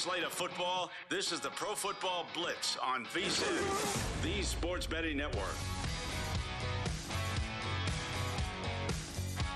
Slate of football, this is the Pro Football Blitz on VSIN, the sports betting network.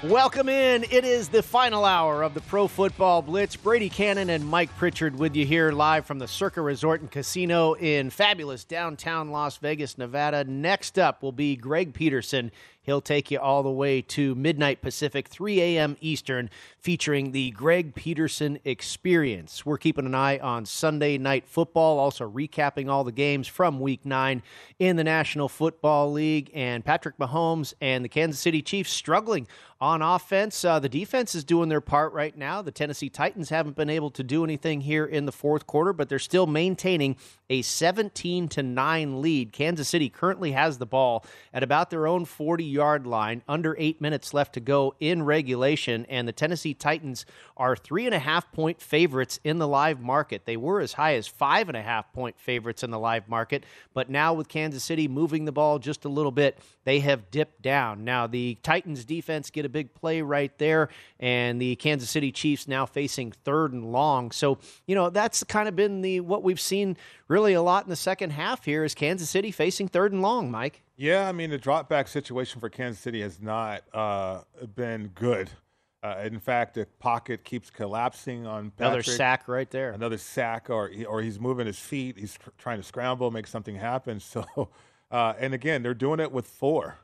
Welcome in. It is the final hour of the Pro Football Blitz. Brady Kannon and Mike Pritchard with you here live from the Circa Resort and Casino in fabulous downtown Las Vegas, Nevada. Next up will be Greg Peterson. He'll take you all the way to midnight Pacific, 3 a.m. Eastern, featuring the Greg Peterson Experience. We're keeping an eye on Sunday night football, also recapping all the games from week nine in the National Football League. And Patrick Mahomes and the Kansas City Chiefs struggling on offense. Uh, the defense is doing their part right now. The Tennessee Titans haven't been able to do anything here in the fourth quarter, but they're still maintaining a 17 to 9 lead. Kansas City currently has the ball at about their own 40 yard line, under eight minutes left to go in regulation, and the Tennessee Titans are three and a half point favorites in the live market. They were as high as five and a half point favorites in the live market, but now with Kansas City moving the ball just a little bit, they have dipped down. Now, the Titans defense get a big play right there, and the Kansas City Chiefs now facing third and long. So, you know, that's kind of been the what we've seen really a lot in the second half here is Kansas City facing third and long, Mike. Yeah, I mean, the drop back situation for Kansas City has not uh, been good. Uh, in fact, the pocket keeps collapsing on Patrick. Another sack right there. Another sack, or he, or he's moving his feet. He's tr- trying to scramble, make something happen. So, uh, and again, they're doing it with four.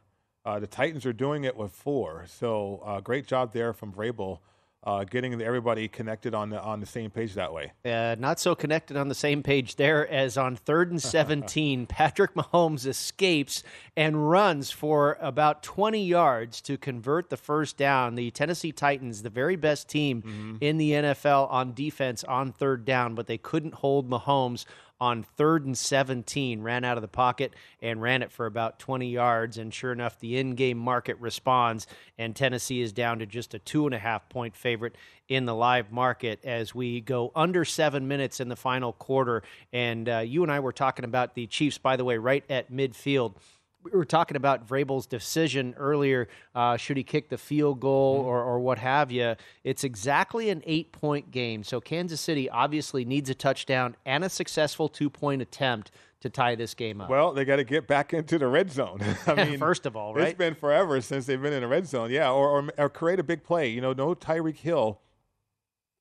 Uh, the Titans are doing it with four. So, uh, great job there from Vrabel uh, getting everybody connected on the on the same page that way. Uh, not so connected on the same page there as on third and 17. Patrick Mahomes escapes and runs for about 20 yards to convert the first down. The Tennessee Titans, the very best team mm-hmm. in the NFL on defense on third down, but they couldn't hold Mahomes on third and 17, ran out of the pocket and ran it for about 20 yards. And sure enough, the in game market responds, and Tennessee is down to just a two and a half point favorite in the live market as we go under seven minutes in the final quarter. And uh, you and I were talking about the Chiefs, by the way, right at midfield we were talking about Vrabel's decision earlier. Uh, should he kick the field goal mm-hmm. or, or what have you? It's exactly an eight point game. So Kansas City obviously needs a touchdown and a successful two point attempt to tie this game up. Well, they got to get back into the red zone. I mean, first of all, right? It's been forever since they've been in the red zone. Yeah, or, or, or create a big play. You know, no Tyreek Hill.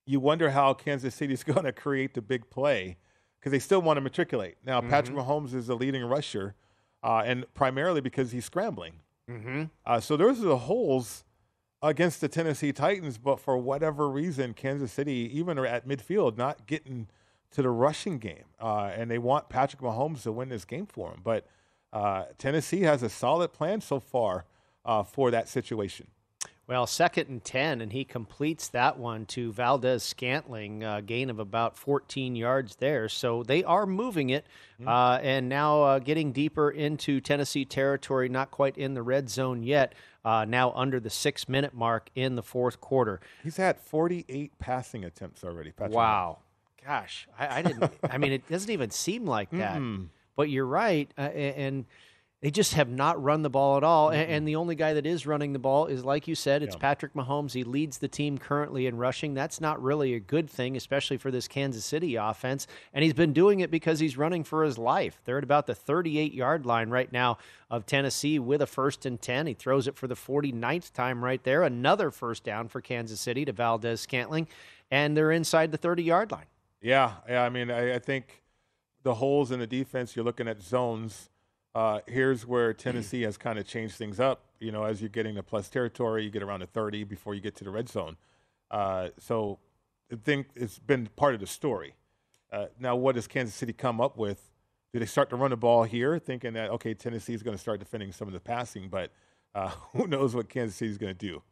You wonder how Kansas City's going to create the big play because they still want to matriculate. Now, mm-hmm. Patrick Mahomes is the leading rusher uh, and primarily because he's scrambling. Mm-hmm. Uh, so those are the holes against the Tennessee Titans, but for whatever reason, Kansas City, even at midfield, not getting to the rushing game. Uh, and they want Patrick Mahomes to win this game for them. But uh, Tennessee has a solid plan so far uh, for that situation. Well, second and 10, and he completes that one to Valdes-Scantling, uh, gain of about 14 yards there. So they are moving it mm-hmm. uh, and now uh, getting deeper into Tennessee territory, not quite in the red zone yet, uh, now under the six minute mark in the fourth quarter. He's had 48 passing attempts already. Patrick wow. Gosh, I, I didn't, I mean, it doesn't even seem like that. Mm-hmm. But you're right. Uh, and they just have not run the ball at all. Mm-hmm. And, the only guy that is running the ball is, like you said, it's yeah. Patrick Mahomes. He leads the team currently in rushing. That's not really a good thing, especially for this Kansas City offense. And he's been doing it because he's running for his life. They're at about the 38 yard line right now of Tennessee with a first and 10. He throws it for the 49th time right there. Another first down for Kansas City to Valdes-Scantling. And they're inside the 30 yard line. Yeah. Yeah. I mean, I, I think the holes in the defense, you're looking at zones uh, here's where Tennessee has kind of changed things up. You know, as you're getting to plus territory, you get around to 30 before you get to the red zone. Uh, so I think it's been part of the story. Uh, now, what does Kansas City come up with? Do they start to run the ball here, thinking that okay, Tennessee is going to start defending some of the passing, but uh, who knows what Kansas City is going to do?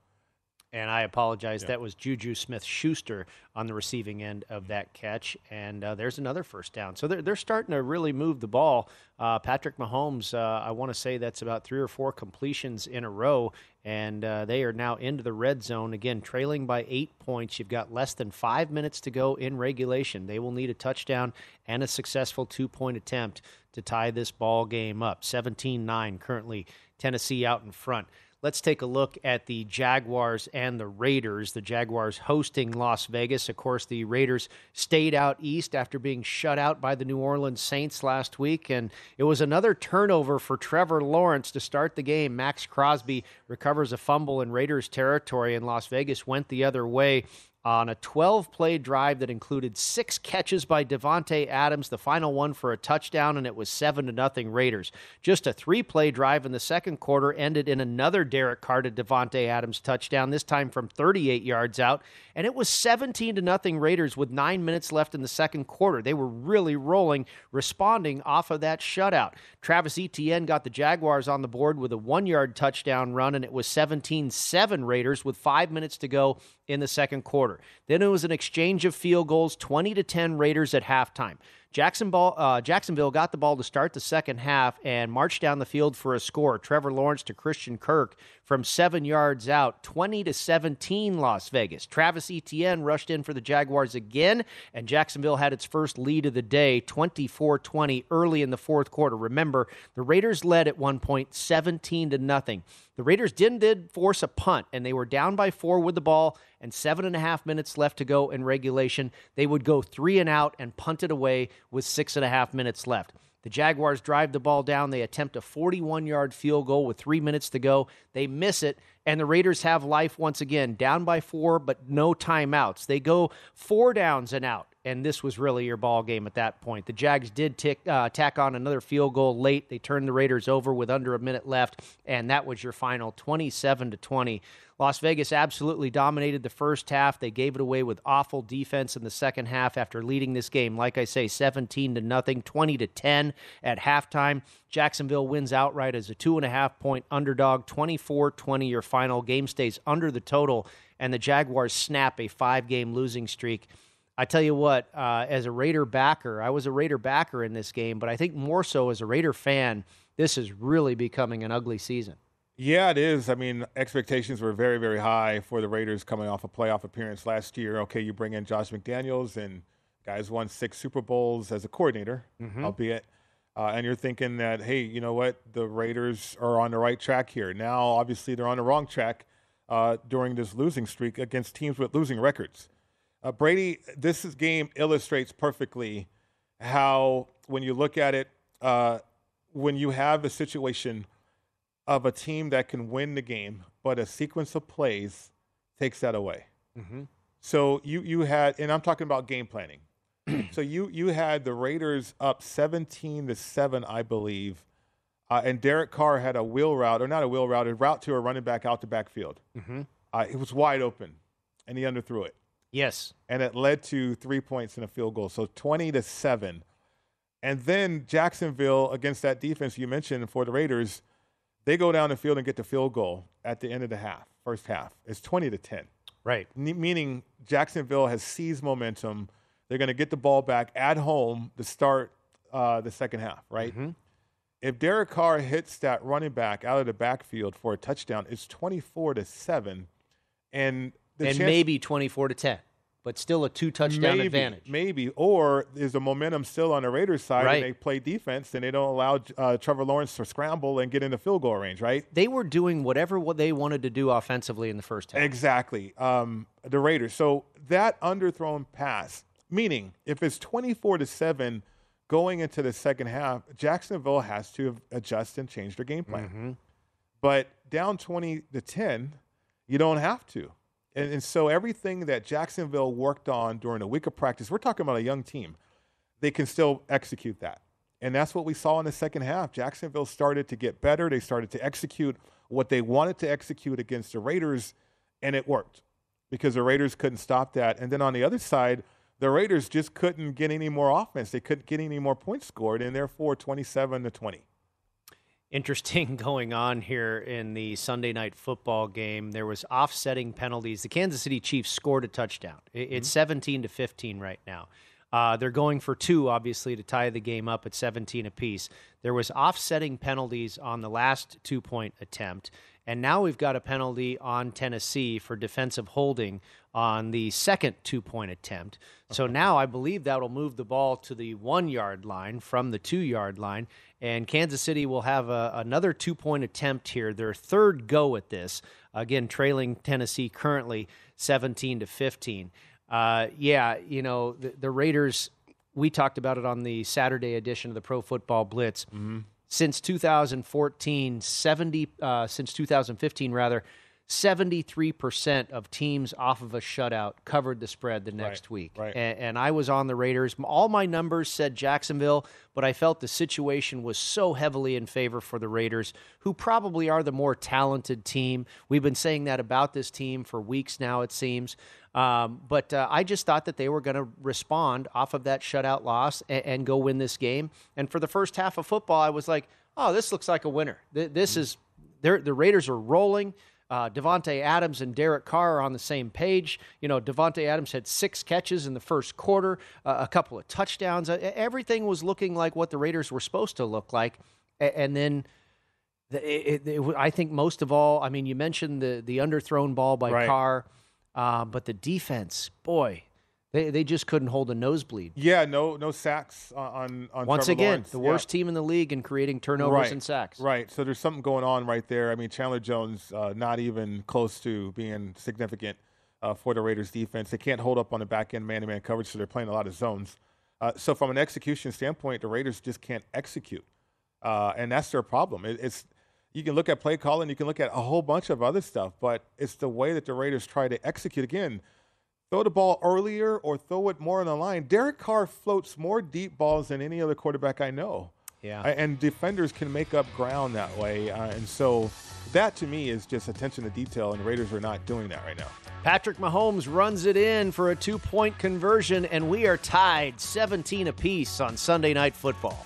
And I apologize. Yeah. That was Juju Smith Schuster on the receiving end of that catch. And uh, there's another first down. So they're, they're starting to really move the ball. Uh, Patrick Mahomes, uh, I want to say that's about three or four completions in a row. And uh, they are now into the red zone. Again, trailing by eight points. You've got less than five minutes to go in regulation. They will need a touchdown and a successful two point attempt to tie this ball game up. 17 9 currently, Tennessee out in front. Let's take a look at the Jaguars and the Raiders. The Jaguars hosting Las Vegas. Of course, the Raiders stayed out east after being shut out by the New Orleans Saints last week. And it was another turnover for Trevor Lawrence to start the game. Maxx Crosby recovers a fumble in Raiders territory, and Las Vegas went the other way on a 12 play drive that included six catches by Davante Adams, the final one for a touchdown, and it was 7 to nothing Raiders. Just a three play drive in the second quarter ended in another Derek Carr to Davante Adams touchdown, this time from 38 yards out, and it was 17 to nothing Raiders with nine minutes left in the second quarter. They were really rolling, responding off of that shutout. Travis Etienne got the Jaguars on the board with a one yard touchdown run, and it was 17 7 Raiders with five minutes to go in the second quarter. Then it was an exchange of field goals, 20 to 10 Raiders at halftime. Jacksonville, uh, Jacksonville got the ball to start the second half and marched down the field for a score. Trevor Lawrence to Christian Kirk from seven yards out, 20 to 17 Las Vegas. Travis Etienne rushed in for the Jaguars again, and Jacksonville had its first lead of the day, 24 20, early in the fourth quarter. Remember, the Raiders led at one point, 17 to nothing. The Raiders did, did force a punt, and they were down by four with the ball and seven and a half minutes left to go in regulation. They would go three and out and punt it away with six and a half minutes left. The Jaguars drive the ball down. They attempt a 41 yard field goal with three minutes to go. They miss it, and the Raiders have life once again, down by four, but no timeouts. They go four downs and out and this was really your ball game at that point. The Jags did tick, uh, tack on another field goal late. They turned the Raiders over with under a minute left, and that was your final 27 to 20. Las Vegas absolutely dominated the first half. They gave it away with awful defense in the second half after leading this game, like I say, 17 to nothing, 20 to 10 at halftime. Jacksonville wins outright as a two and a half point underdog, 24 20. Your final game stays under the total, and the Jaguars snap a five game losing streak. I tell you what, uh, as a Raider backer, I was a Raider backer in this game, but I think more so as a Raider fan, this is really becoming an ugly season. Yeah, it is. I mean, expectations were very, very high for the Raiders coming off a playoff appearance last year. Okay, you bring in Josh McDaniels, and guys won six Super Bowls as a coordinator, mm-hmm. albeit. Uh, and you're thinking that, hey, you know what? The Raiders are on the right track here. Now, obviously, they're on the wrong track uh, during this losing streak against teams with losing records. Uh, Brady, this game illustrates perfectly how, when you look at it, uh, when you have a situation of a team that can win the game, but a sequence of plays takes that away. Mm-hmm. So you you had, and I'm talking about game planning. so you you had the Raiders up 17 to seven, I believe, uh, and Derek Carr had a wheel route, or not a wheel route, a route to a running back out the backfield. Mm-hmm. Uh, it was wide open, and he underthrew it. Yes. And it led to three points and a field goal. So 20 to 7. And then Jacksonville, against that defense you mentioned for the Raiders, they go down the field and get the field goal at the end of the half, first half. It's 20 to 10. Right. N- meaning Jacksonville has seized momentum. They're going to get the ball back at home to start uh, the second half, right? Mm-hmm. If Derek Carr hits that running back out of the backfield for a touchdown, it's 24 to 7. And and chance- maybe 24 to 10, but still a two touchdown maybe, advantage. Maybe. Or is the momentum still on the Raiders side Right. and they play defense and they don't allow uh, Trevor Lawrence to scramble and get in the field goal range, right? They were doing whatever what they wanted to do offensively in the first half. Exactly. Um, the Raiders. So that underthrown pass, meaning if it's 24 to 7 going into the second half, Jacksonville has to adjust and change their game plan. But down 20 to 10, you don't have to. And, and so everything that Jacksonville worked on during a week of practice, we're talking about a young team, they can still execute that. And that's what we saw in the second half. Jacksonville started to get better. They started to execute what they wanted to execute against the Raiders, and it worked because the Raiders couldn't stop that. And then on the other side, the Raiders just couldn't get any more offense. They couldn't get any more points scored, and therefore 27 to 20. Interesting going on here in the Sunday night football game. There was offsetting penalties. The Kansas City Chiefs scored a touchdown. It- It's 17 to 15 right now. Uh, they're going for two, obviously, to tie the game up at 17 apiece. There was offsetting penalties on the last two point attempt, and now we've got a penalty on Tennessee for defensive holding on the second two point attempt. So now I believe that'll move the ball to the one yard line from the two yard line, and Kansas City will have a, another two point attempt here, their third go at this. Again, trailing Tennessee currently 17 to 15. Uh, yeah, you know, the, the Raiders, we talked about it on the Saturday edition of the Pro Football Blitz. Since 2014, 70, uh, since 2015, rather, 73% of teams off of a shutout covered the spread the next Right, week. right. A- and I was on the Raiders. All my numbers said Jacksonville, but I felt the situation was so heavily in favor for the Raiders, who probably are the more talented team. We've been saying that about this team for weeks now, it seems. Um, but uh, I just thought that they were going to respond off of that shutout loss and, and go win this game. And for the first half of football, I was like, oh, this looks like a winner. This is they're, the Raiders are rolling. Uh, Davante Adams and Derek Carr are on the same page. You know, Davante Adams had six catches in the first quarter, uh, a couple of touchdowns. Uh, everything was looking like what the Raiders were supposed to look like. A- and then the, it, it, it- I think most of all, I mean, you mentioned the the underthrown ball by Right. Carr, uh, but the defense, boy, they, they just couldn't hold a nosebleed. Yeah, no no sacks on on, on Once Trevor again, Lawrence. the Yeah. worst team in the league in creating turnovers right, and sacks. Right. So there's something going on right there. I mean, Chandler Jones uh, not even close to being significant uh, for the Raiders defense. They can't hold up on the back end man to man coverage, so they're playing a lot of zones. Uh, so from an execution standpoint, the Raiders just can't execute, uh, and that's their problem. It, it's you can look at play calling, you can look at a whole bunch of other stuff, but it's the way that the Raiders try to execute. Again, throw the ball earlier or throw it more on the line. Derek Carr floats more deep balls than any other quarterback I know. Yeah. And defenders can make up ground that way. Uh, and so that to me is just attention to detail, and Raiders are not doing that right now. Patrick Mahomes runs it in for a two point conversion, and we are tied 17 apiece on Sunday Night Football.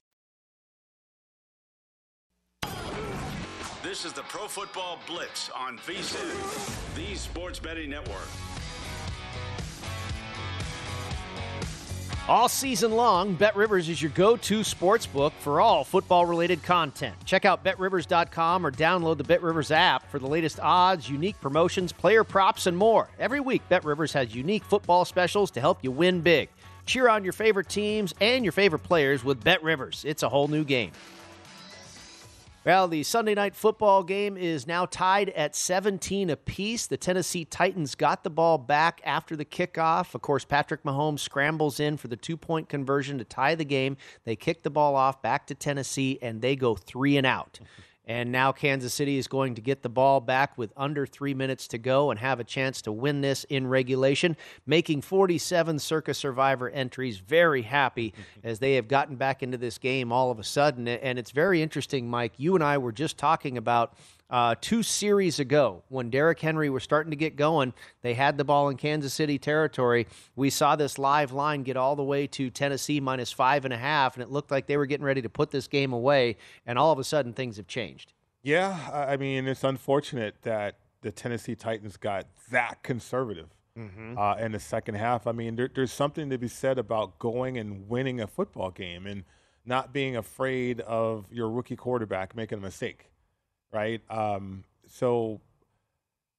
This is the Pro Football Blitz on VSIN, the Sports Betting Network. All season long, Bet Rivers is your go to sports book for all football related content. Check out betrivers.com or download the Bet Rivers app for the latest odds, unique promotions, player props, and more. Every week, Bet Rivers has unique football specials to help you win big. Cheer on your favorite teams and your favorite players with Bet Rivers. It's a whole new game. Well, the Sunday night football game is now tied at 17 apiece. The Tennessee Titans got the ball back after the kickoff. Of course, Patrick Mahomes scrambles in for the two point conversion to tie the game. They kick the ball off back to Tennessee, and they go three and out. And now Kansas City is going to get the ball back with under three minutes to go and have a chance to win this in regulation, making 47 Circa Survivor entries very happy as they have gotten back into this game all of a sudden. And it's very interesting, Mike. You and I were just talking about uh, two series ago when Derrick Henry was starting to get going. They had the ball in Kansas City territory. We saw this live line get all the way to Tennessee minus five and a half, and it looked like they were getting ready to put this game away. And all of a sudden, things have changed. Yeah, I mean, it's unfortunate that the Tennessee Titans got that conservative uh, in the second half. I mean, there, there's something to be said about going and winning a football game and not being afraid of your rookie quarterback making a mistake, right? Um, so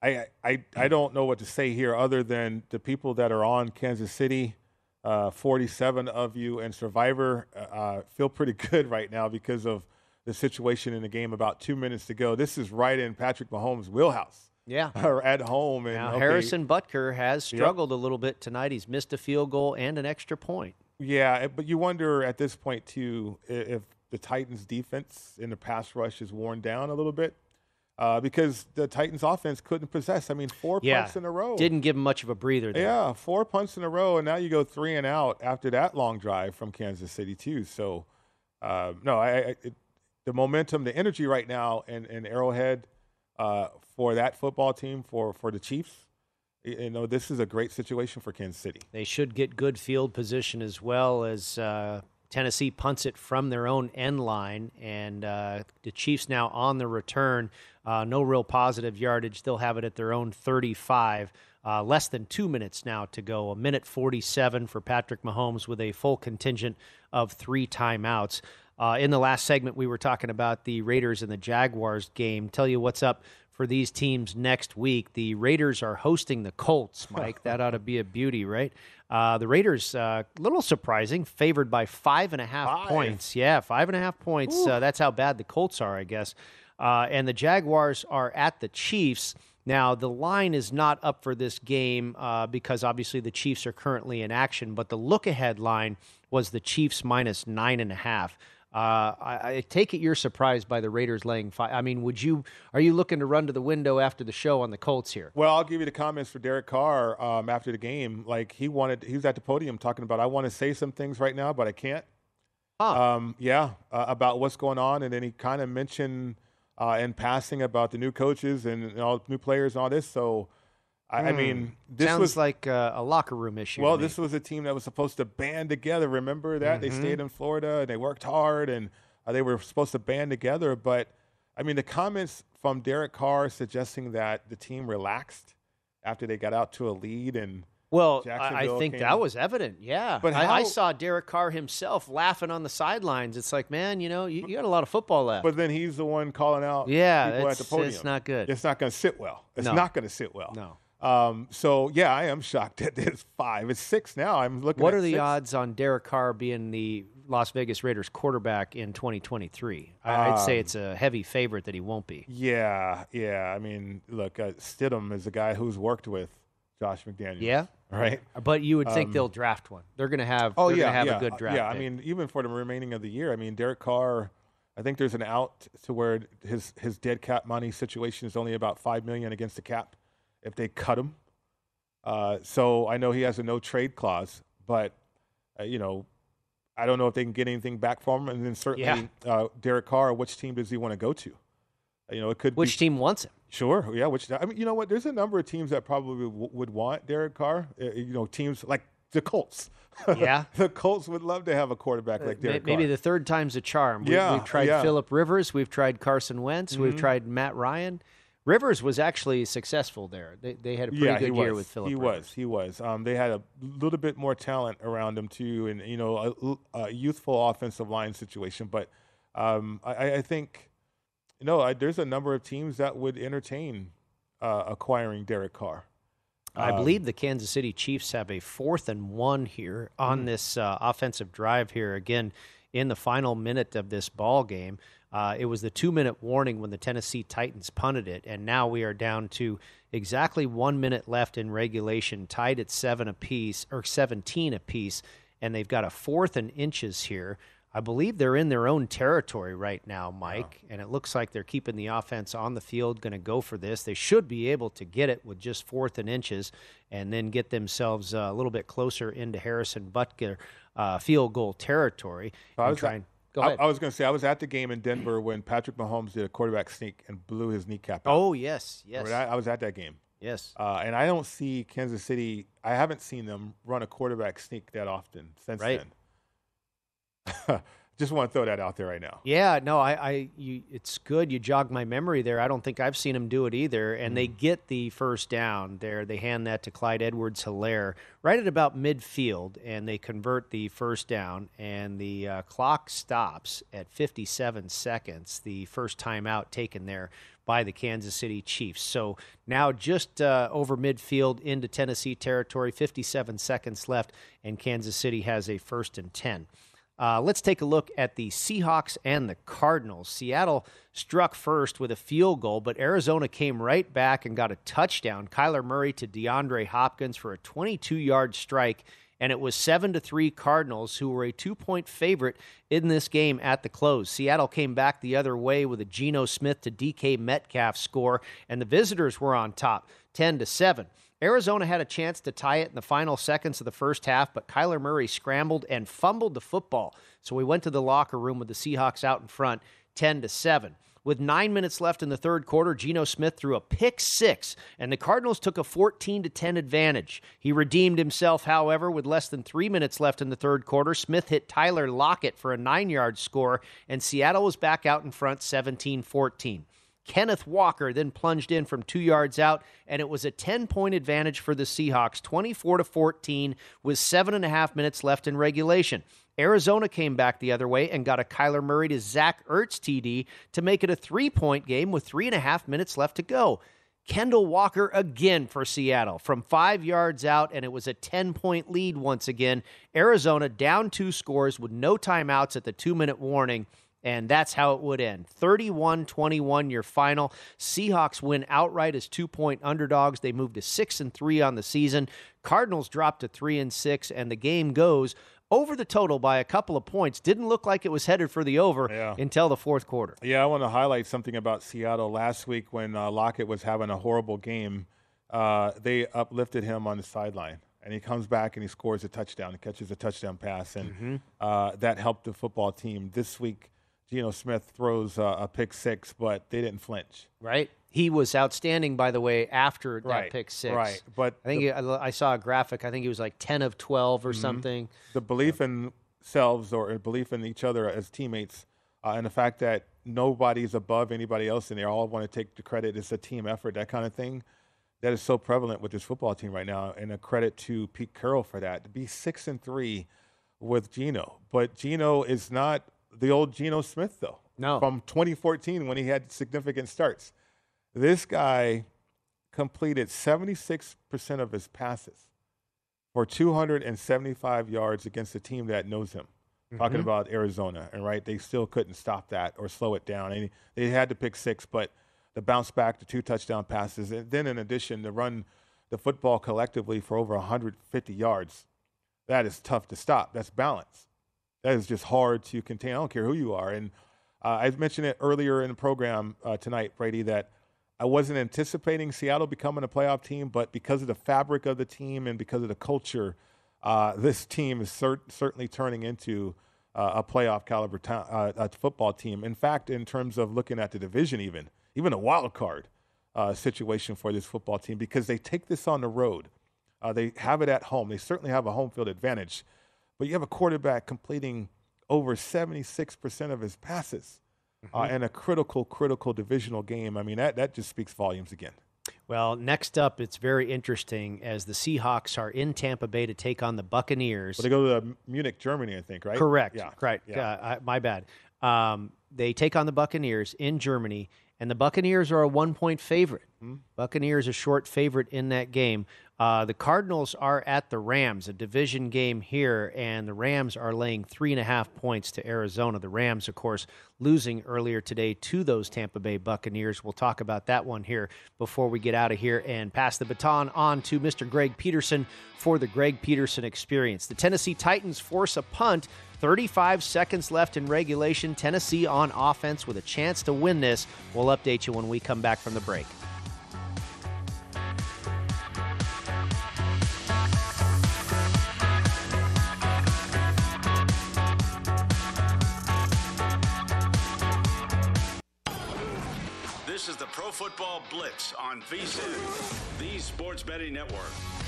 I, I I don't know what to say here other than the people that are on Kansas City. Uh, 47 of you and Survivor uh, feel pretty good right now because of the situation in the game. About two minutes to go. This is right in Patrick Mahomes' wheelhouse. Yeah. or at home. And Now, okay, Harrison Butker has Yep. struggled a little bit tonight. He's missed a field goal and an extra point. Yeah, but you wonder at this point too if the Titans' defense in the pass rush is worn down a little bit uh, because the Titans' offense couldn't possess. I mean, four Yeah. punts in a row. Didn't give him much of a breather there. Yeah, four punts in a row, and now you go three and out after that long drive from Kansas City too. So, uh, no, I, I it, the momentum, the energy right now in, in Arrowhead uh, for that football team for for the Chiefs. You know, this is a great situation for Kansas City. They should get good field position as well as uh, Tennessee punts it from their own end line. And uh, the Chiefs now on the return. Uh, no real positive yardage. They'll have it at their own 35. Uh, less than two minutes now to go. A minute 47 for Patrick Mahomes with a full contingent of three timeouts. Uh, in the last segment, we were talking about the Raiders and the Jaguars game. Tell you what's up for these teams next week. The Raiders are hosting the Colts, Mike. that ought to be a beauty, right? Uh, the Raiders, a little surprising, favored by five and a half Five. points. Yeah, five and a half points. Uh, that's how bad the Colts are, I guess. Uh, and the Jaguars are at the Chiefs. Now, the line is not up for this game uh, because obviously the Chiefs are currently in action, but the look ahead line was the Chiefs minus nine and a half. Uh, I, I, take it you're surprised by the Raiders laying five. I mean, would you? Are you looking to run to the window after the show on the Colts here? Well, I'll give you the comments for Derek Carr um, after the game. Like he wanted, he was at the podium talking about, I want to say some things right now, but I can't. Huh. Um, yeah, uh, about what's going on, and then he kind of mentioned uh, in passing about the new coaches and, and all new players and all this. So I, I mean, Hmm. this sounds was like uh, a locker room issue. well, this was a team that was supposed to band together. Remember that they Mhm. stayed in Florida and they worked hard and uh, they were supposed to band together. But I mean, the comments from Derek Carr suggesting that the team relaxed after they got out to a lead and Well, I, think that was evident. Yeah, But I, I saw Derek Carr himself laughing on the sidelines. It's like, man, you know, you, you got a lot of football left. But then he's the one calling out Yeah, people at it's- the podium. it's not good. It's not going to sit well. It's No. not going to sit well. No. Um, so yeah, I am shocked that it's five. It's six now. I'm looking. what at are the six. odds on Derek Carr being the Las Vegas Raiders quarterback in 2023? I- I'd say Um, it's a heavy favorite that he won't be. Yeah, yeah. I mean, look, uh, Stidham is a guy who's worked with Josh McDaniels. Yeah, Right. But you would think Um, they'll draft one. They're going to have. Oh yeah, have yeah, a good draft. Yeah, I mean, even for the remaining of the year, I mean, Derek Carr. I think there's an out to where his his dead cap money situation is only about five million against the cap if they cut him. Uh, so I know he has a no trade clause, but uh, you know, I don't know if they can get anything back from him. And then certainly uh, Derek Carr, which team does he want to go to? You know, it could which be, team wants him? Sure, yeah. Which I mean, you know what? There's a number of teams that probably w- would want Derek Carr. Uh, you know, teams like the Colts. Yeah. the Colts would love to have a quarterback like May- Derek Maybe Carr. the third time's a charm. We, Yeah, we've tried yeah. Philip Rivers. We've tried Carson Wentz. We've Mhm. tried Matt Ryan. Rivers was actually successful there. They, they had a pretty yeah, good year with Philip He Rivers. was. He was. Um, they had a little bit more talent around him too, and you know, a, a youthful offensive line situation. But um, I, I think, you know, I, there's a number of teams that would entertain uh, acquiring Derek Carr. I Um, believe the Kansas City Chiefs have a fourth and one here on Mm. this uh, offensive drive here again in the final minute of this ball game. Uh, it was the two minute warning when the Tennessee Titans punted it, and now we are down to exactly one minute left in regulation, tied at seven apiece or seventeen apiece, and they've got a fourth and inches here. I believe they're in their own territory right now, Mike, and it looks like they're keeping the offense on the field, going to go for this. They should be able to get it with just fourth and inches and then get themselves uh, a little bit closer into Harrison Butker uh, field goal territory. I was, try and- go ahead. I was going to say I was at the game in Denver when Patrick Mahomes did a quarterback sneak and blew his kneecap. Out. oh, yes, yes. That? I was at that game. Yes. Uh, and I don't see Kansas City. I haven't seen them run a quarterback sneak that often since Right. then. Just want to throw that out there right now. Yeah, no, I, I, you, it's good you jogged my memory there. I don't think I've seen him do it either. And they get the first down there. They hand that to Clyde Edwards Helaire right at about midfield, and they convert the first down. And the uh, clock stops at 57 seconds, the first timeout taken there by the Kansas City Chiefs. So now just uh, over midfield into Tennessee territory, 57 seconds left, and Kansas City has a first and 10. Uh, let's take a look at the Seahawks and the Cardinals. Seattle struck first with a field goal, but Arizona came right back and got a touchdown. Kyler Murray to DeAndre Hopkins for a 22 yard strike, and it was 7 to 3 Cardinals, who were a two point favorite in this game at the close. Seattle came back the other way with a Geno Smith to DK Metcalf score, and the visitors were on top 10 to 7. Arizona had a chance to tie it in the final seconds of the first half, but Kyler Murray scrambled and fumbled the football. So we went to the locker room with the Seahawks out in front, 10 to 7. With nine minutes left in the third quarter, Geno Smith threw a pick six, and the Cardinals took a 14 to 10 advantage. He redeemed himself, however, with less than three minutes left in the third quarter. Smith hit Tyler Lockett for a nine yard score, and Seattle was back out in front 17 14. Kenneth Walker then plunged in from two yards out, and it was a 10 point advantage for the Seahawks, 24 to 14, with seven and a half minutes left in regulation. Arizona came back the other way and got a Kyler Murray to Zach Ertz TD to make it a three point game with three and a half minutes left to go. Kendall Walker again for Seattle from five yards out, and it was a 10 point lead once again. Arizona down two scores with no timeouts at the two minute warning. And that's how it would end. 31 21, your final. Seahawks win outright as two point underdogs. They move to 6 and 3 on the season. Cardinals drop to 3 and 6, and the game goes over the total by a couple of points. Didn't look like it was headed for the over Yeah. until the fourth quarter. Yeah, I want to highlight something about Seattle last week when uh, Lockett was having a horrible game. Uh, they uplifted him on the sideline, and he comes back and he scores a touchdown. He catches a touchdown pass, and Mm-hmm. uh, that helped the football team. This week, Geno Smith throws uh, a pick six, but they didn't flinch. Right. He was outstanding, by the way, after that Right, pick six. right. But I think the- he- I I saw a graphic. I think he was like ten of twelve or something. the belief in selves or a belief in each other as teammates, uh, and the fact that nobody's above anybody else and they all want to take the credit. It's a team effort, that kind of thing. That is so prevalent with this football team right now, and a credit to Pete Carroll for that. To be six and three with Geno, but Geno is not the old Geno Smith though. No. from 2014 when he had significant starts. This guy completed 76% of his passes for 275 yards against a team that knows him. Talking Mhm. about Arizona, and right, they still couldn't stop that or slow it down. And they had to pick six, but the bounce back, the two touchdown passes, and then in addition, to run the football collectively for over 150 yards. That is tough to stop. That's balance. That is just hard to contain. I don't care who you are. And uh, I mentioned it earlier in the program uh, tonight, Brady, that I wasn't anticipating Seattle becoming a playoff team, but because of the fabric of the team and because of the culture, uh, this team is cer- certainly turning into uh, a playoff caliber to- uh, football team. In fact, in terms of looking at the division, even even a wild card uh, situation for this football team, because they take this on the road, they have it at home. They certainly have a home field advantage, but you have a quarterback completing over 76% of his passes uh, in a critical, critical divisional game. I mean, that, that just speaks volumes again. Well, next up, it's very interesting as the Seahawks are in Tampa Bay to take on the Buccaneers. Well, they go to uh, Munich, Germany, I think, right? Correct. Yeah. Correct. Yeah. Uh, I, my bad. Um, they take on the Buccaneers in Germany, and the Buccaneers are a one point favorite. Hmm? Buccaneers a short favorite in that game. Uh, the Cardinals are at the Rams, a division game here, and the Rams are laying three and a half points to Arizona. The Rams, of course, losing earlier today to those Tampa Bay Buccaneers. We'll talk about that one here before we get out of here and pass the baton on to Mr. Greg Peterson for the Greg Peterson experience. The Tennessee Titans force a punt. 35 seconds left in regulation. Tennessee on offense with a chance to win this. We'll update you when we come back from the break. This is the Pro Football Blitz on VSIN, the sports betting network.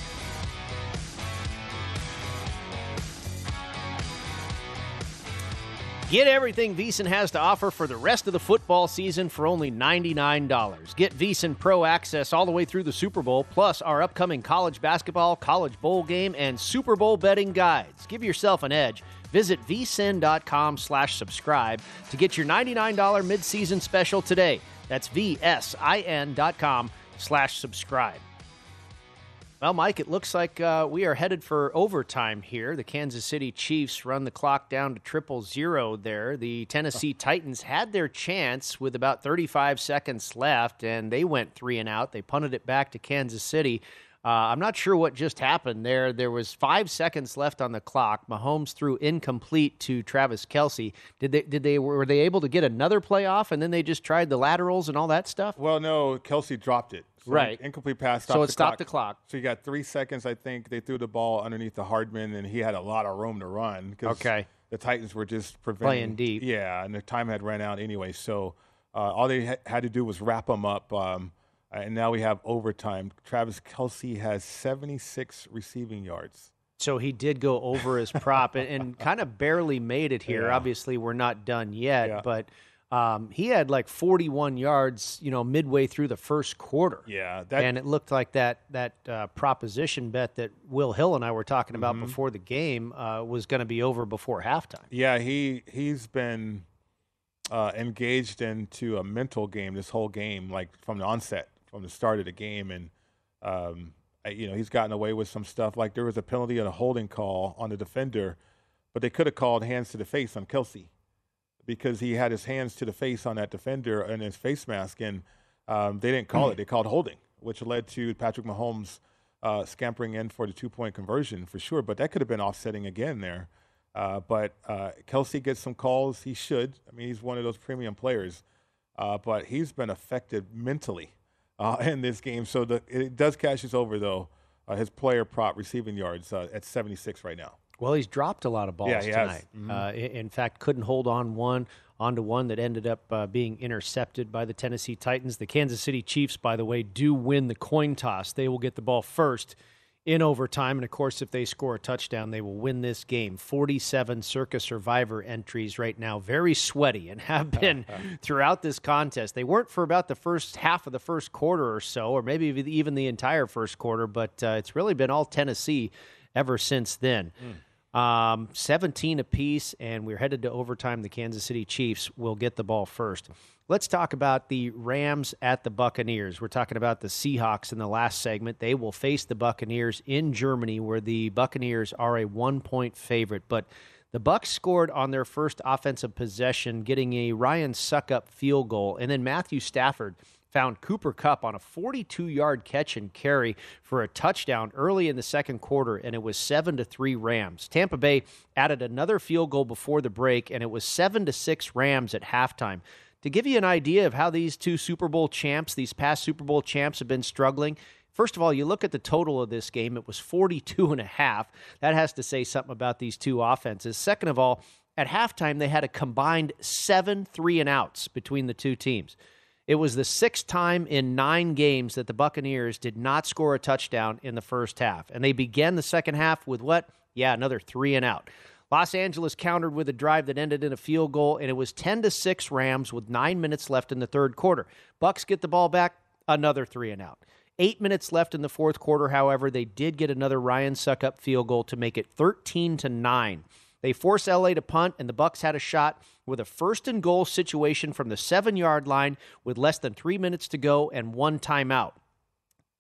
Get everything VSIN has to offer for the rest of the football season for only $99. Get VSIN Pro access all the way through the Super Bowl, plus our upcoming college basketball, college bowl game, and Super Bowl betting guides. Give yourself an edge. Visit vsin.com slash subscribe to get your $99 midseason special today. That's vsin.com slash subscribe. Well, Mike, it looks like uh, we are headed for overtime here. The Kansas City Chiefs run the clock down to triple zero there. The Tennessee Titans had their chance with about 35 seconds left, and they went three and out. They punted it back to Kansas City. Uh, I'm not sure what just happened there. There was five seconds left on the clock. Mahomes threw incomplete to Travis Kelce. Did they? Did they? Were they able to get another playoff, and then they just tried the laterals and all that stuff? Well, no, Kelce dropped it. So Right. Incomplete pass. So it the stopped clock. the clock. So you got three seconds, I think. They threw the ball underneath the Hardman, and he had a lot of room to run. Okay. The Titans were just preventing. Playing deep. Yeah, and the time had ran out anyway. So uh, all they ha- had to do was wrap them up. Um, and now we have overtime. Travis Kelce has 76 receiving yards. So he did go over his prop and, and kind of barely made it here. Yeah. Obviously, we're not done yet, Yeah. but um, he had like 41 yards, you know, midway through the first quarter. Yeah, that and it looked like that that uh, proposition bet that Will Hill and I were talking about Mm-hmm. before the game uh, was going to be over before halftime. Yeah, he he's been uh, engaged into a mental game this whole game, like from the onset, from the start of the game, and um, I- you know he's gotten away with some stuff. Like there was a penalty and a holding call on the defender, but they could have called hands to the face on Kelce because he had his hands to the face on that defender and his face mask, and um, they didn't call it. They called holding, which led to Patrick Mahomes uh, scampering in for the two point conversion for sure. But that could have been offsetting again there. Uh, but uh, Kelce gets some calls. He should. I mean, he's one of those premium players. Uh, but he's been affected mentally uh, in this game. So the, it does cash his over, though, uh, his player prop receiving yards uh, at 76 right now. Well, he's dropped a lot of balls Yeah, tonight. Mhm. Uh, in fact, couldn't hold on one onto one that ended up uh, being intercepted by the Tennessee Titans. The Kansas City Chiefs, by the way, do win the coin toss. They will get the ball first in overtime, and of course, if they score a touchdown, they will win this game. Forty-seven Circa Survivor entries right now, very sweaty, and have been throughout this contest. They weren't for about the first half of the first quarter or so, or maybe even the entire first quarter, but uh, it's really been all Tennessee ever since then. Um, 17 apiece, and we're headed to overtime. The Kansas City Chiefs will get the ball first. Let's talk about the Rams at the Buccaneers. We're talking about the Seahawks in the last segment. They will face the Buccaneers in Germany, where the Buccaneers are a one point favorite. But the Bucks scored on their first offensive possession, getting a Ryan Succop field goal, and then Matthew Stafford found Cooper Kupp on a 42 yard catch and carry for a touchdown early in the second quarter, and it was 7 to 3 Rams. Tampa Bay added another field goal before the break, and it was 7 to 6 Rams at halftime. To give you an idea of how these two Super Bowl champs, these past Super Bowl champs, have been struggling, First of all, you look at the total of this game, it was 42 and a half. That has to say something about these two offenses. Second of all, at halftime, they had a combined seven three and outs between the two teams. It was the sixth time in nine games that the Buccaneers did not score a touchdown in the first half. And they began the second half with what? Yeah, another three and out. Los Angeles countered with a drive that ended in a field goal, and it was 10 to 6 Rams with nine minutes left in the third quarter. Bucks get the ball back, another three and out. Eight minutes left in the fourth quarter, however, they did get another Ryan Succop field goal to make it 13 to 9. They force LA to punt, and the Bucks had a shot with a first and goal situation from the seven yard line with less than three minutes to go and one timeout.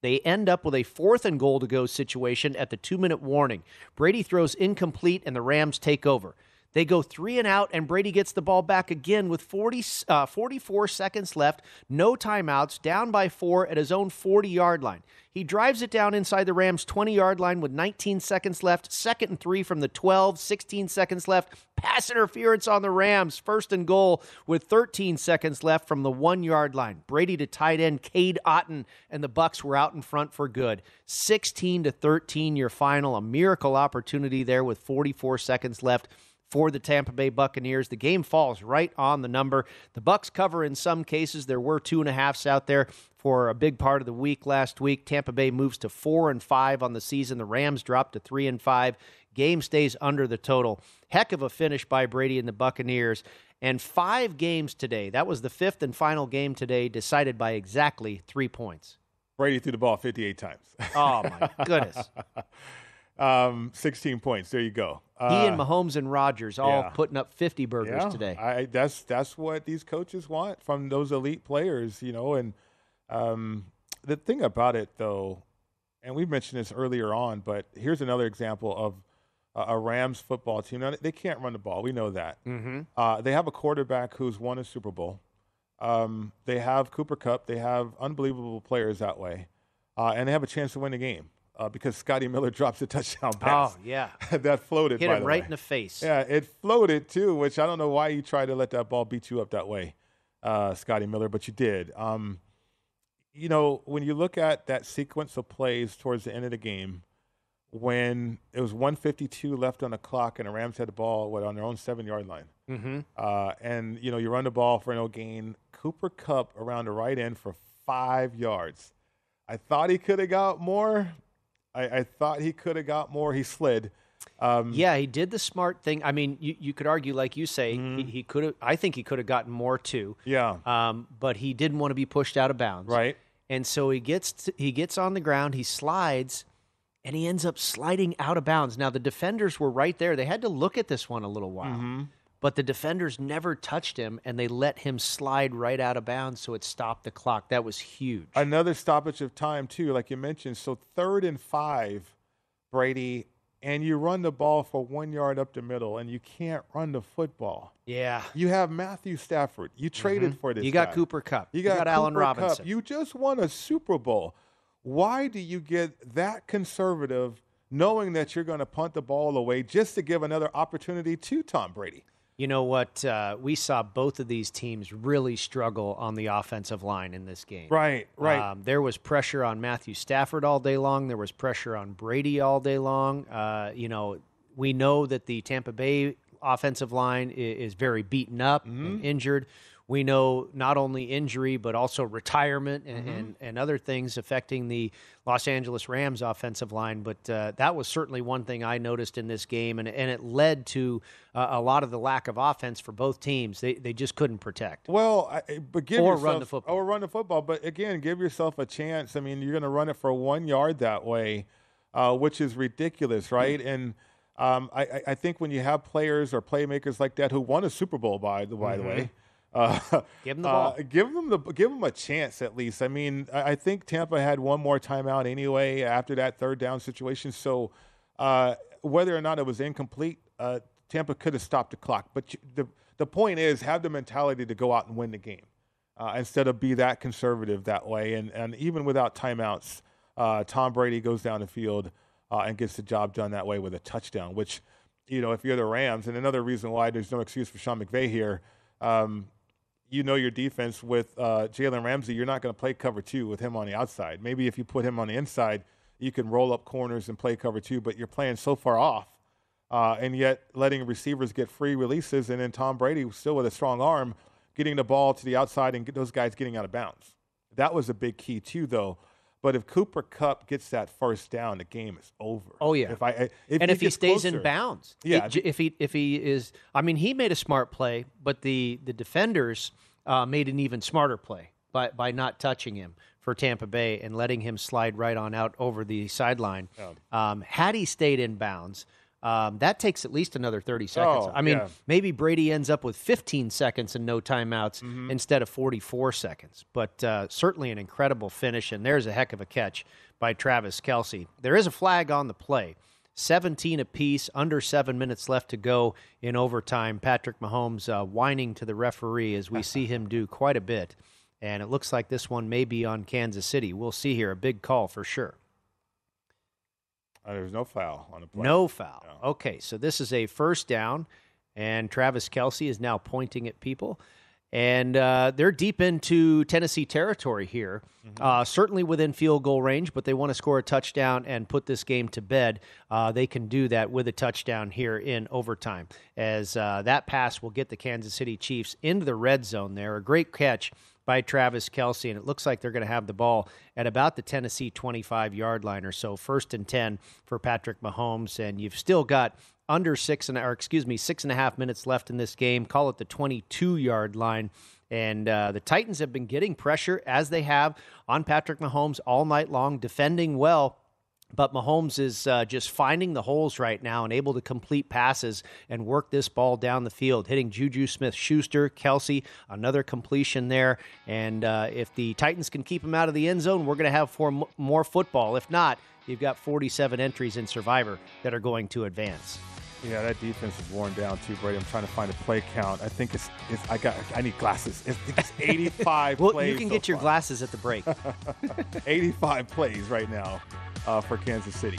They end up with a fourth and goal to go situation at the two minute warning. Brady throws incomplete, and the Rams take over. They go three and out, and Brady gets the ball back again with 40, uh, 44 seconds left, no timeouts, down by four at his own 40 yard line. He drives it down inside the Rams' 20 yard line with 19 seconds left, second and three from the 12, 16 seconds left. Pass interference on the Rams, first and goal with 13 seconds left from the one yard line. Brady to tight end Cade Otton, and the Bucks were out in front for good. 16 to 13, your final. A miracle opportunity there with 44 seconds left for the Tampa Bay Buccaneers. The game falls right on the number. The Bucks cover in some cases. There were two and a halfs out there for a big part of the week last week. Tampa Bay moves to four and five on the season. The Rams drop to three and five. Game stays under the total. Heck of a finish by Brady and the Buccaneers. And five games today. That was the fifth and final game today, decided by exactly three points. Brady threw the ball 58 times. Oh, my goodness. um, 16 points. There you go. he and Mahomes and Rodgers all yeah. putting up 50 burgers yeah, today. I, that's that's what these coaches want from those elite players, you know. And um, the thing about it, though, and we mentioned this earlier on, but here's another example of a, a Rams football team. Now, they can't run the ball. We know that. Mm-hmm. Uh, they have a quarterback who's won a Super Bowl. Um, they have Cooper Kupp. They have unbelievable players that way, uh, and they have a chance to win the game uh, because Scotty Miller drops a touchdown pass. Oh, yeah. that floated. Hit by him right way. in the face. Yeah, it floated too, which I don't know why you tried to let that ball beat you up that way, uh, Scotty Miller, but you did. Um, you know, when you look at that sequence of plays towards the end of the game, when it was 152 left on the clock and the Rams had the ball what, on their own seven yard line, Mm-hmm. uh, and you know you run the ball for no gain, Cooper Kupp around the right end for five yards. I thought he could have got more. I, I thought he could have got more. He slid. Um, Yeah, he did the smart thing. I mean, you, you could argue, like you say, Mm-hmm. he, he could have. I think he could have gotten more too. Yeah. Um, but he didn't want to be pushed out of bounds. Right. And so he gets to, he gets on the ground. He slides, and he ends up sliding out of bounds. Now the defenders were right there. They had to look at this one a little while. Mm-hmm. But the defenders never touched him, and they let him slide right out of bounds, so it stopped the clock. That was huge. Another stoppage of time too, like you mentioned. So third and five, Brady, and you run the ball for one yard up the middle, and you can't run the football. Yeah. You have Matthew Stafford. You traded Mhm. for this. You got guy. Cooper Kupp You You got, got Allen Cooper. Robinson. You just won a Super Bowl. Why do you get that conservative knowing that you're going to punt the ball away just to give another opportunity to Tom Brady. You know what? Uh, we saw both of these teams really struggle on the offensive line in this game. Right, right. Um, there was pressure on Matthew Stafford all day long. There was pressure on Brady all day long. Uh, you know, we know that the Tampa Bay offensive line is, is very beaten up Mm-hmm. and injured. We know not only injury, but also retirement and, Mm-hmm. and, and other things affecting the Los Angeles Rams offensive line. But uh, that was certainly one thing I noticed in this game, and, and it led to uh, a lot of the lack of offense for both teams. They, they just couldn't protect. Well, I, but give Or yourself, run the football. Or run the football. But again, give yourself a chance. I mean, you're going to run it for one yard that way, uh, which is ridiculous, right? And um, I, I- I think when you have players or playmakers like that who won a Super Bowl, by the by the way, uh, Give 'em the uh, ball. give them the give them a chance at least. I mean, I, I think Tampa had one more timeout anyway after that third down situation. So uh, whether or not it was incomplete, uh, Tampa could have stopped the clock. But you, the the point is, have the mentality to go out and win the game uh, instead of be that conservative that way. And and even without timeouts, uh, Tom Brady goes down the field uh, and gets the job done that way with a touchdown. Which, you know, if you're the Rams, and another reason why there's no excuse for Sean McVay here. Um, you know your defense with uh, Jalen Ramsey. You're not going to play cover two with him on the outside. Maybe if you put him on the inside, you can roll up corners and play cover two. But you're playing so far off, uh, and yet letting receivers get free releases, and then Tom Brady still with a strong arm, getting the ball to the outside and those guys getting out of bounds. That was a big key too, though. But if Cooper Kupp gets that first down, the game is over. Oh yeah. If I if and if he stays in bounds, Yeah, It- if he if he is, I mean, he made a smart play, but the the defenders uh, made an even smarter play by by not touching him for Tampa Bay and letting him slide right on out over the sideline. Um, had he stayed in bounds. Um, that takes at least another 30 seconds. Oh, I mean, yeah. maybe Brady ends up with 15 seconds and no timeouts Mm-hmm. instead of 44 seconds. But uh, certainly an incredible finish, and there's a heck of a catch by Travis Kelce. There is a flag on the play. 17 apiece, under seven minutes left to go in overtime. Patrick Mahomes uh, whining to the referee as we see him do quite a bit. And it looks like this one may be on Kansas City. We'll see here. A big call for sure. Uh, there's no foul on the play. No foul. Okay, so this is a first down, and Travis Kelce is now pointing at people. And uh, they're deep into Tennessee territory here, uh, certainly within field goal range, but they want to score a touchdown and put this game to bed. Uh, they can do that with a touchdown here in overtime, as uh, that pass will get the Kansas City Chiefs into the red zone there. A great catch by Travis Kelce, and it looks like they're going to have the ball at about the Tennessee 25 yard line or so. First and 10 for Patrick Mahomes, and you've still got under six and or excuse me six and a half minutes left in this game. Call it the 22 yard line. And uh, the Titans have been getting pressure as they have on Patrick Mahomes all night long, defending well. But Mahomes is uh, just finding the holes right now and able to complete passes and work this ball down the field, hitting Juju Smith Schuster, Kelce, another completion there. And uh, if the Titans can keep him out of the end zone, we're going to have four, more football. If not, you've got 47 entries in Survivor that are going to advance. Yeah, that defense is worn down too, Brady. I'm trying to find a play count. I think it's, it's I got I need glasses. It's, it's 85 Well, plays. you can so get your far. glasses at the break. 85 plays right now uh, for Kansas City.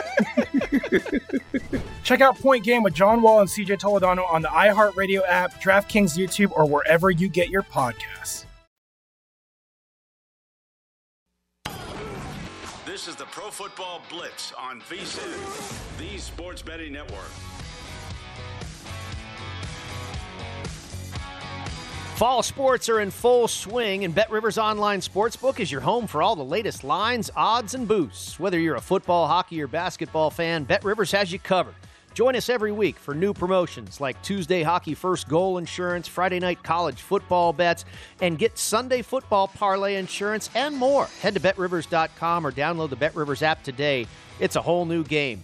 Check out Point Game with John Wall and CJ Toledano on the iHeartRadio app, DraftKings YouTube, or wherever you get your podcasts. This is the Pro Football Blitz on VSIN, the sports betting network. Fall sports are in full swing, and Bet Rivers Online Sportsbook is your home for all the latest lines, odds, and boosts. Whether you're a football, hockey, or basketball fan, Bet Rivers has you covered. Join us every week for new promotions like Tuesday Hockey First Goal Insurance, Friday Night College Football Bets, and get Sunday Football Parlay Insurance and more. Head to betrivers.com or download the Bet Rivers app today. It's a whole new game.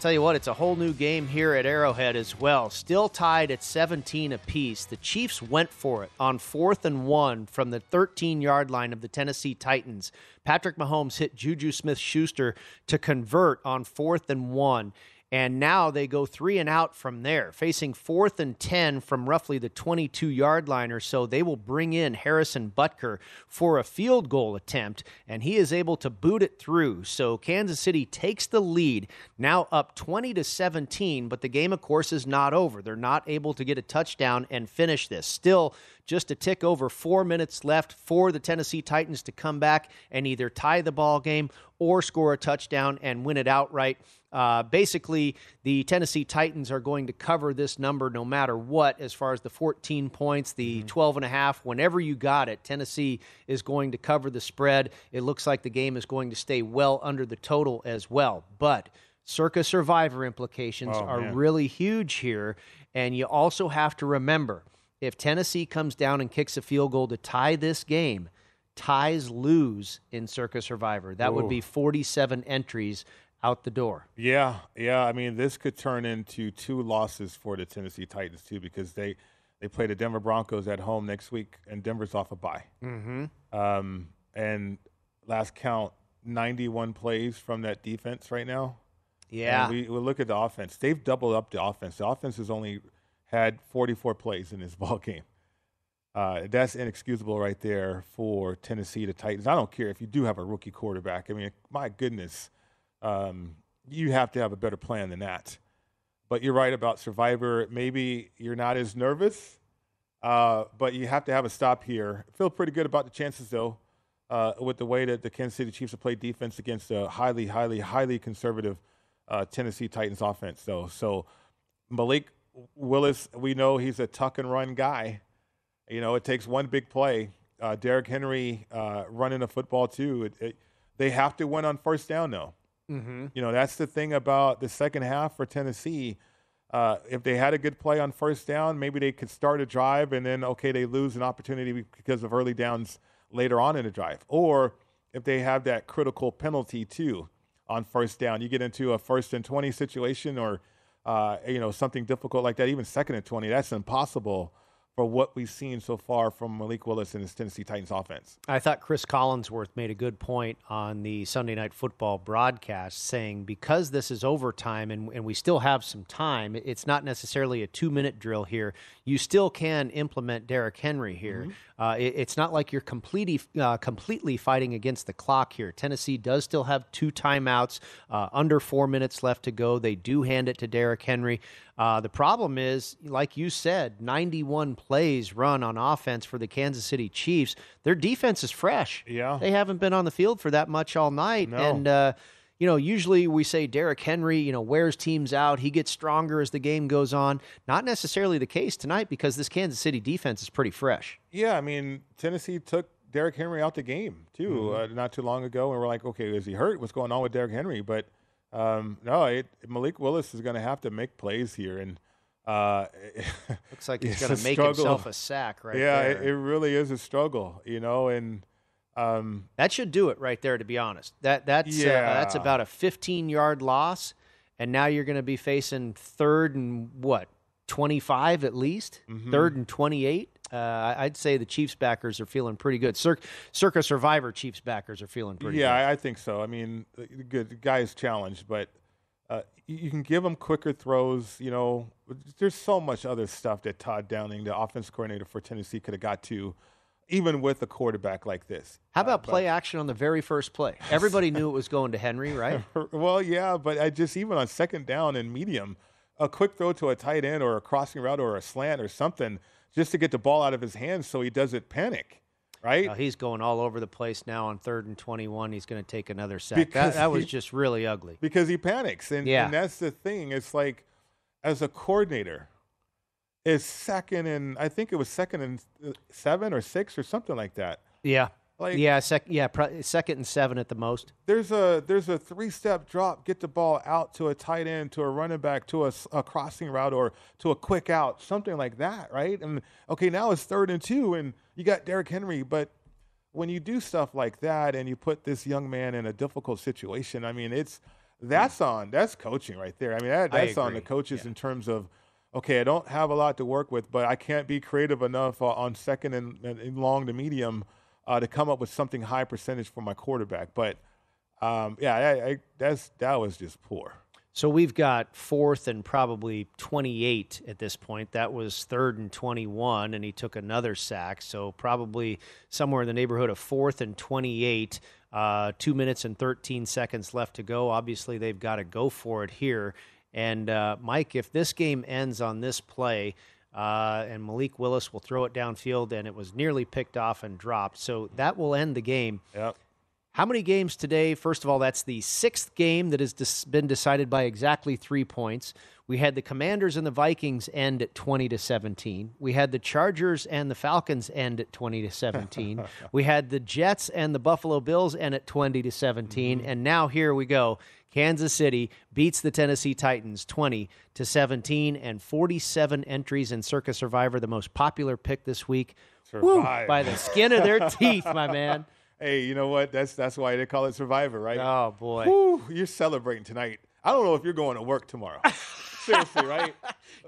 Tell you what, it's a whole new game here at Arrowhead as well. Still tied at 17 apiece. The Chiefs went for it on fourth and one from the 13 yard line of the Tennessee Titans. Patrick Mahomes hit Juju Smith Schuster to convert on fourth and one. And now they go three and out from there, facing fourth and 10 from roughly the 22 yard line or so. They will bring in Harrison Butker for a field goal attempt, and he is able to boot it through. So Kansas City takes the lead, now up 20 to 17, but the game, of course, is not over. They're not able to get a touchdown and finish this. Still, just a tick over four minutes left for the Tennessee Titans to come back and either tie the ball game or score a touchdown and win it outright. Uh, basically, the Tennessee Titans are going to cover this number no matter what, as far as the 14 points, the 12 and a half, whenever you got it. Tennessee is going to cover the spread. It looks like the game is going to stay well under the total as well. But circa survivor implications Oh, are man. really huge here. And you also have to remember if Tennessee comes down and kicks a field goal to tie this game, ties lose in Circa Survivor. That would be 47 entries out the door. Yeah, yeah. I mean, this could turn into two losses for the Tennessee Titans too, because they they play the Denver Broncos at home next week, and Denver's off a bye. Mm-hmm. Um, and last count, 91 plays from that defense right now. Yeah. And we, we look at the offense. They've doubled up the offense. The offense has only had 44 plays in this ball game. Uh, that's inexcusable right there for Tennessee, the Titans. I don't care if you do have a rookie quarterback. I mean, my goodness, um, you have to have a better plan than that. But you're right about Survivor. Maybe you're not as nervous, uh, but you have to have a stop here. Feel pretty good about the chances, though, uh, with the way that the Kansas City Chiefs have played defense against a highly, highly, highly conservative uh, Tennessee Titans offense, though. So Malik Willis, we know he's a tuck and run guy. You know, it takes one big play. Uh, Derrick Henry uh, running a football too. It, it, they have to win on first down, though. Mm-hmm. You know, that's the thing about the second half for Tennessee. Uh, if they had a good play on first down, maybe they could start a drive and then, okay, they lose an opportunity because of early downs later on in the drive. Or if they have that critical penalty too on first down, you get into a first and 20 situation or, uh, you know, something difficult like that, even second and 20, that's impossible for what we've seen so far from Malik Willis and his Tennessee Titans offense. I thought Chris Collinsworth made a good point on the Sunday Night Football broadcast, saying because this is overtime and, and we still have some time, it's not necessarily a two minute drill here. You still can implement Derrick Henry here. Mm-hmm. Uh, it- it's not like you're completely uh, completely fighting against the clock here. Tennessee does still have two timeouts, uh, under four minutes left to go. They do hand it to Derrick Henry. Uh, the problem is, like you said, 91 plays run on offense for the Kansas City Chiefs. Their defense is fresh. Yeah. They haven't been on the field for that much all night. No. And, uh, you know, usually we say Derrick Henry, you know, wears teams out. He gets stronger as the game goes on. Not necessarily the case tonight because this Kansas City defense is pretty fresh. Yeah, I mean, Tennessee took Derrick Henry out the game too Mhm. uh, not too long ago, and we're like, okay, is he hurt? What's going on with Derrick Henry? But um, no, it, Malik Willis is going to have to make plays here, and uh, Looks like he's going to make struggle. himself a sack right yeah, there. it, it really is a struggle, you know, and um, That should do it right there. To be honest, that that's uh, that's about a 15 yard loss, and now you're going to be facing third and what 25 at least, Mhm. third and 28. Uh, I'd say the Chiefs backers are feeling pretty good. Cir- Circa Survivor Chiefs backers are feeling pretty yeah, good. I, I think so. I mean, good the guy is challenged, but uh, you, can give him quicker throws. You know, there's so much other stuff that Todd Downing, the offense coordinator for Tennessee, could have got to, even with a quarterback like this. How about play action on the very first play? Everybody knew it was going to Henry, right? well, yeah, but I just even on second down and medium, a quick throw to a tight end or a crossing route or a slant or something, just to get the ball out of his hands so he doesn't panic, right? He's going all over the place now on third and 21. He's going to take another sack. Because That, that was he- just really ugly. because he panics, and, Yeah. and that's the thing. It's like, as a coordinator, is second and I think it was second and uh, seven or six or something like that. Yeah. Like- yeah, sec- yeah, pro- second and seven at the most. There's a there's a three step drop, get the ball out to a tight end, to a running back, to a crossing route, or to a quick out, something like that, right? And okay, now it's third and two, and you got Derrick Henry, but when you do stuff like that and you put this young man in a difficult situation, I mean, it's that's on that's coaching right there. I mean, that, I that's on the coaches in terms of okay, I don't have a lot to work with, but I can't be creative enough uh, on second and, and, and long to medium uh, to come up with something high percentage for my quarterback. But um, yeah, I, I, that's that was just poor. So we've got fourth and probably 28 at this point. That was third and 21, and he took another sack. So probably somewhere in the neighborhood of fourth and 28. Uh, two minutes and 13 seconds left to go. Obviously, they've got to go for it here. And uh, Mike, if this game ends on this play, uh, and Malik Willis will throw it downfield, and it was nearly picked off and dropped, so that will end the game. Yep. How many games today? First of all, that's the sixth game that has been decided by exactly three points. We had the Commanders and the Vikings end at 20 to 17. We had the Chargers and the Falcons end at 20 to 17. we had the Jets and the Buffalo Bills end at 20 to 17. And now here we go. Kansas City beats the Tennessee Titans 20 to 17 and 47 entries in Circa Survivor, the most popular pick this week. Woo, by the skin of their teeth, my man. Hey, you know what? That's that's why they call it Survivor, right? Oh boy, Whew, you're celebrating tonight. I don't know if you're going to work tomorrow. Seriously, right?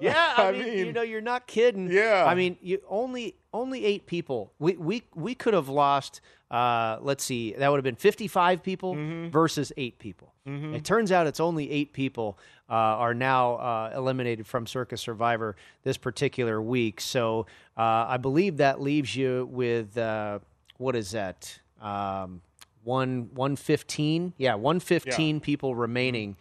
Yeah, I, I mean, mean- you know, you're not kidding. Yeah. I mean, you only only eight people. We we we could have lost. Uh, let's see, that would have been 55 people Mm-hmm. versus eight people. It turns out it's only eight people uh, are now uh, eliminated from Circa Survivor this particular week. So uh, I believe that leaves you with uh, what is that? Um, one one fifteen. Yeah, one fifteen people remaining.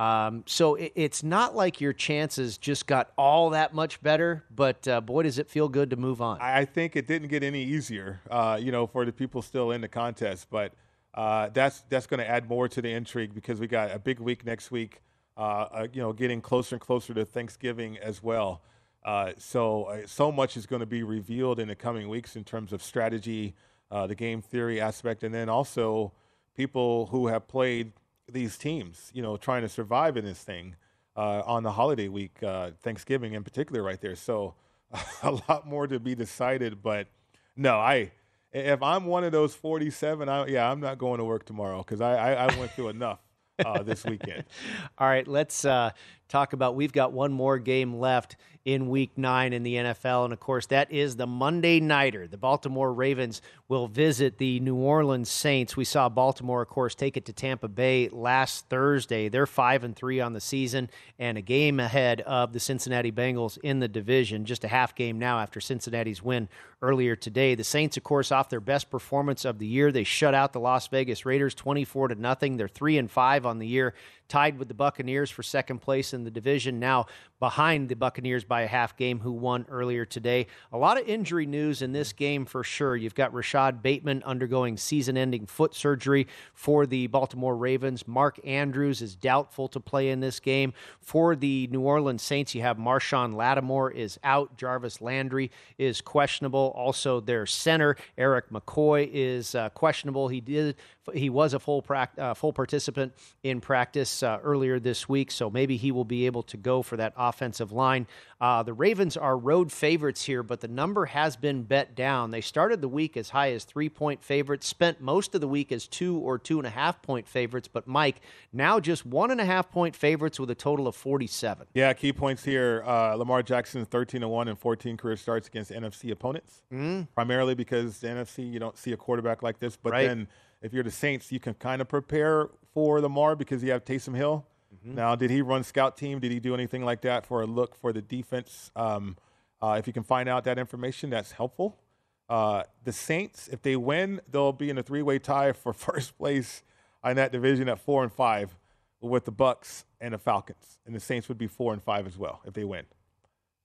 Um, so it, it's not like your chances just got all that much better, but uh, boy, does it feel good to move on. I think it didn't get any easier, uh, you know, for the people still in the contest. But uh, that's that's going to add more to the intrigue because we got a big week next week. Uh, uh, you know, getting closer and closer to Thanksgiving as well. Uh, so so much is going to be revealed in the coming weeks in terms of strategy, the game theory aspect, and then also people who have played these teams. You know, trying to survive in this thing uh, on the holiday week, uh, Thanksgiving in particular, right there. So a lot more to be decided. But no, I if I'm one of those 47, I, yeah, I'm not going to work tomorrow because I, I I went through enough uh, this weekend. All right, let's uh, talk about we've got one more game left in week nine in the NFL. And of course, that is the Monday Nighter. The Baltimore Ravens will visit the New Orleans Saints. We saw Baltimore, of course, take it to Tampa Bay last Thursday. They're 5 and 3 on the season and a game ahead of the Cincinnati Bengals in the division. Just a half game now after Cincinnati's win earlier today. The Saints, of course, off their best performance of the year. They shut out the Las Vegas Raiders 24 to nothing. They're 3 and 5 on the year tied with the Buccaneers for second place in the division, now behind the Buccaneers by a half game, who won earlier today. A lot of injury news in this game for sure. You've got Rashod Bateman undergoing season ending foot surgery for the Baltimore Ravens. Mark Andrews is doubtful to play in this game. For the New Orleans Saints, you have Marshon Lattimore is out. Jarvis Landry is questionable. Also, their center, Erik McCoy, is uh, questionable. He did he was a full uh, full participant in practice uh, earlier this week, so maybe he will be able to go for that offensive line. Uh, the Ravens are road favorites here, but the number has been bet down. They started the week as high as three point favorites, spent most of the week as two or two and a half point favorites, but Mike now just one and a half point favorites with a total of forty seven. Yeah, key points here: uh, Lamar Jackson thirteen and one and fourteen career starts against NFC opponents, mm. primarily because the NFC you don't see a quarterback like this, but right. then if you're the Saints, you can kind of prepare for Lamar because you have Taysom Hill. Mm-hmm. Now, did he run scout team? Did he do anything like that for a look for the defense? Um, uh, if you can find out that information, that's helpful. Uh, the Saints, if they win, they'll be in a three-way tie for first place in that division at four and five, with the Bucks and the Falcons, and the Saints would be four and five as well if they win.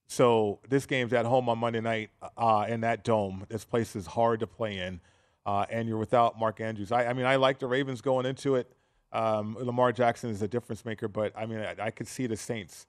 So this game's at home on Monday night uh, in that dome. This place is hard to play in uh, and you're without Mark Andrews. I, I, mean, I like the Ravens going into it. Um, Lamar Jackson is a difference maker, but I mean, I, I, could see the Saints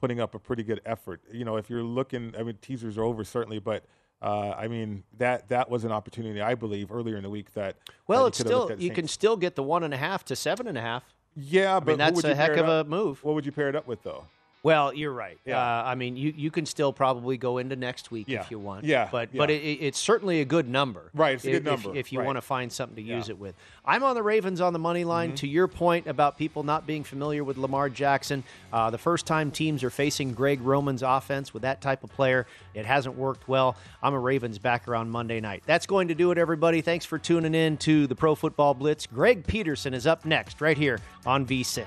putting up a pretty good effort. You know, if you're looking, I mean, teasers are over certainly, but uh, I mean that that was an opportunity I believe earlier in the week that well, that it's still you can still get the one and a half to seven and a half. Yeah, I but mean that's a heck of a move. What would you pair it up with though? Well, you're right. Yeah. Uh, I mean, you, you can still probably go into next week Yeah. if you want. Yeah, But yeah. but it, it's certainly a good number. Right, it's a good if- number, If, you right. want to find something to use it with. I'm on the Ravens on the money line. Mhm. To your point about people not being familiar with Lamar Jackson, uh, the first time teams are facing Greg Roman's offense with that type of player, it hasn't worked well. I'm a Ravens backer on Monday night. That's going to do it, everybody. Thanks for tuning in to the Pro Football Blitz. Greg Peterson is up next right here on VSIN.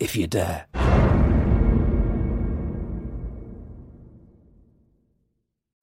if you dare.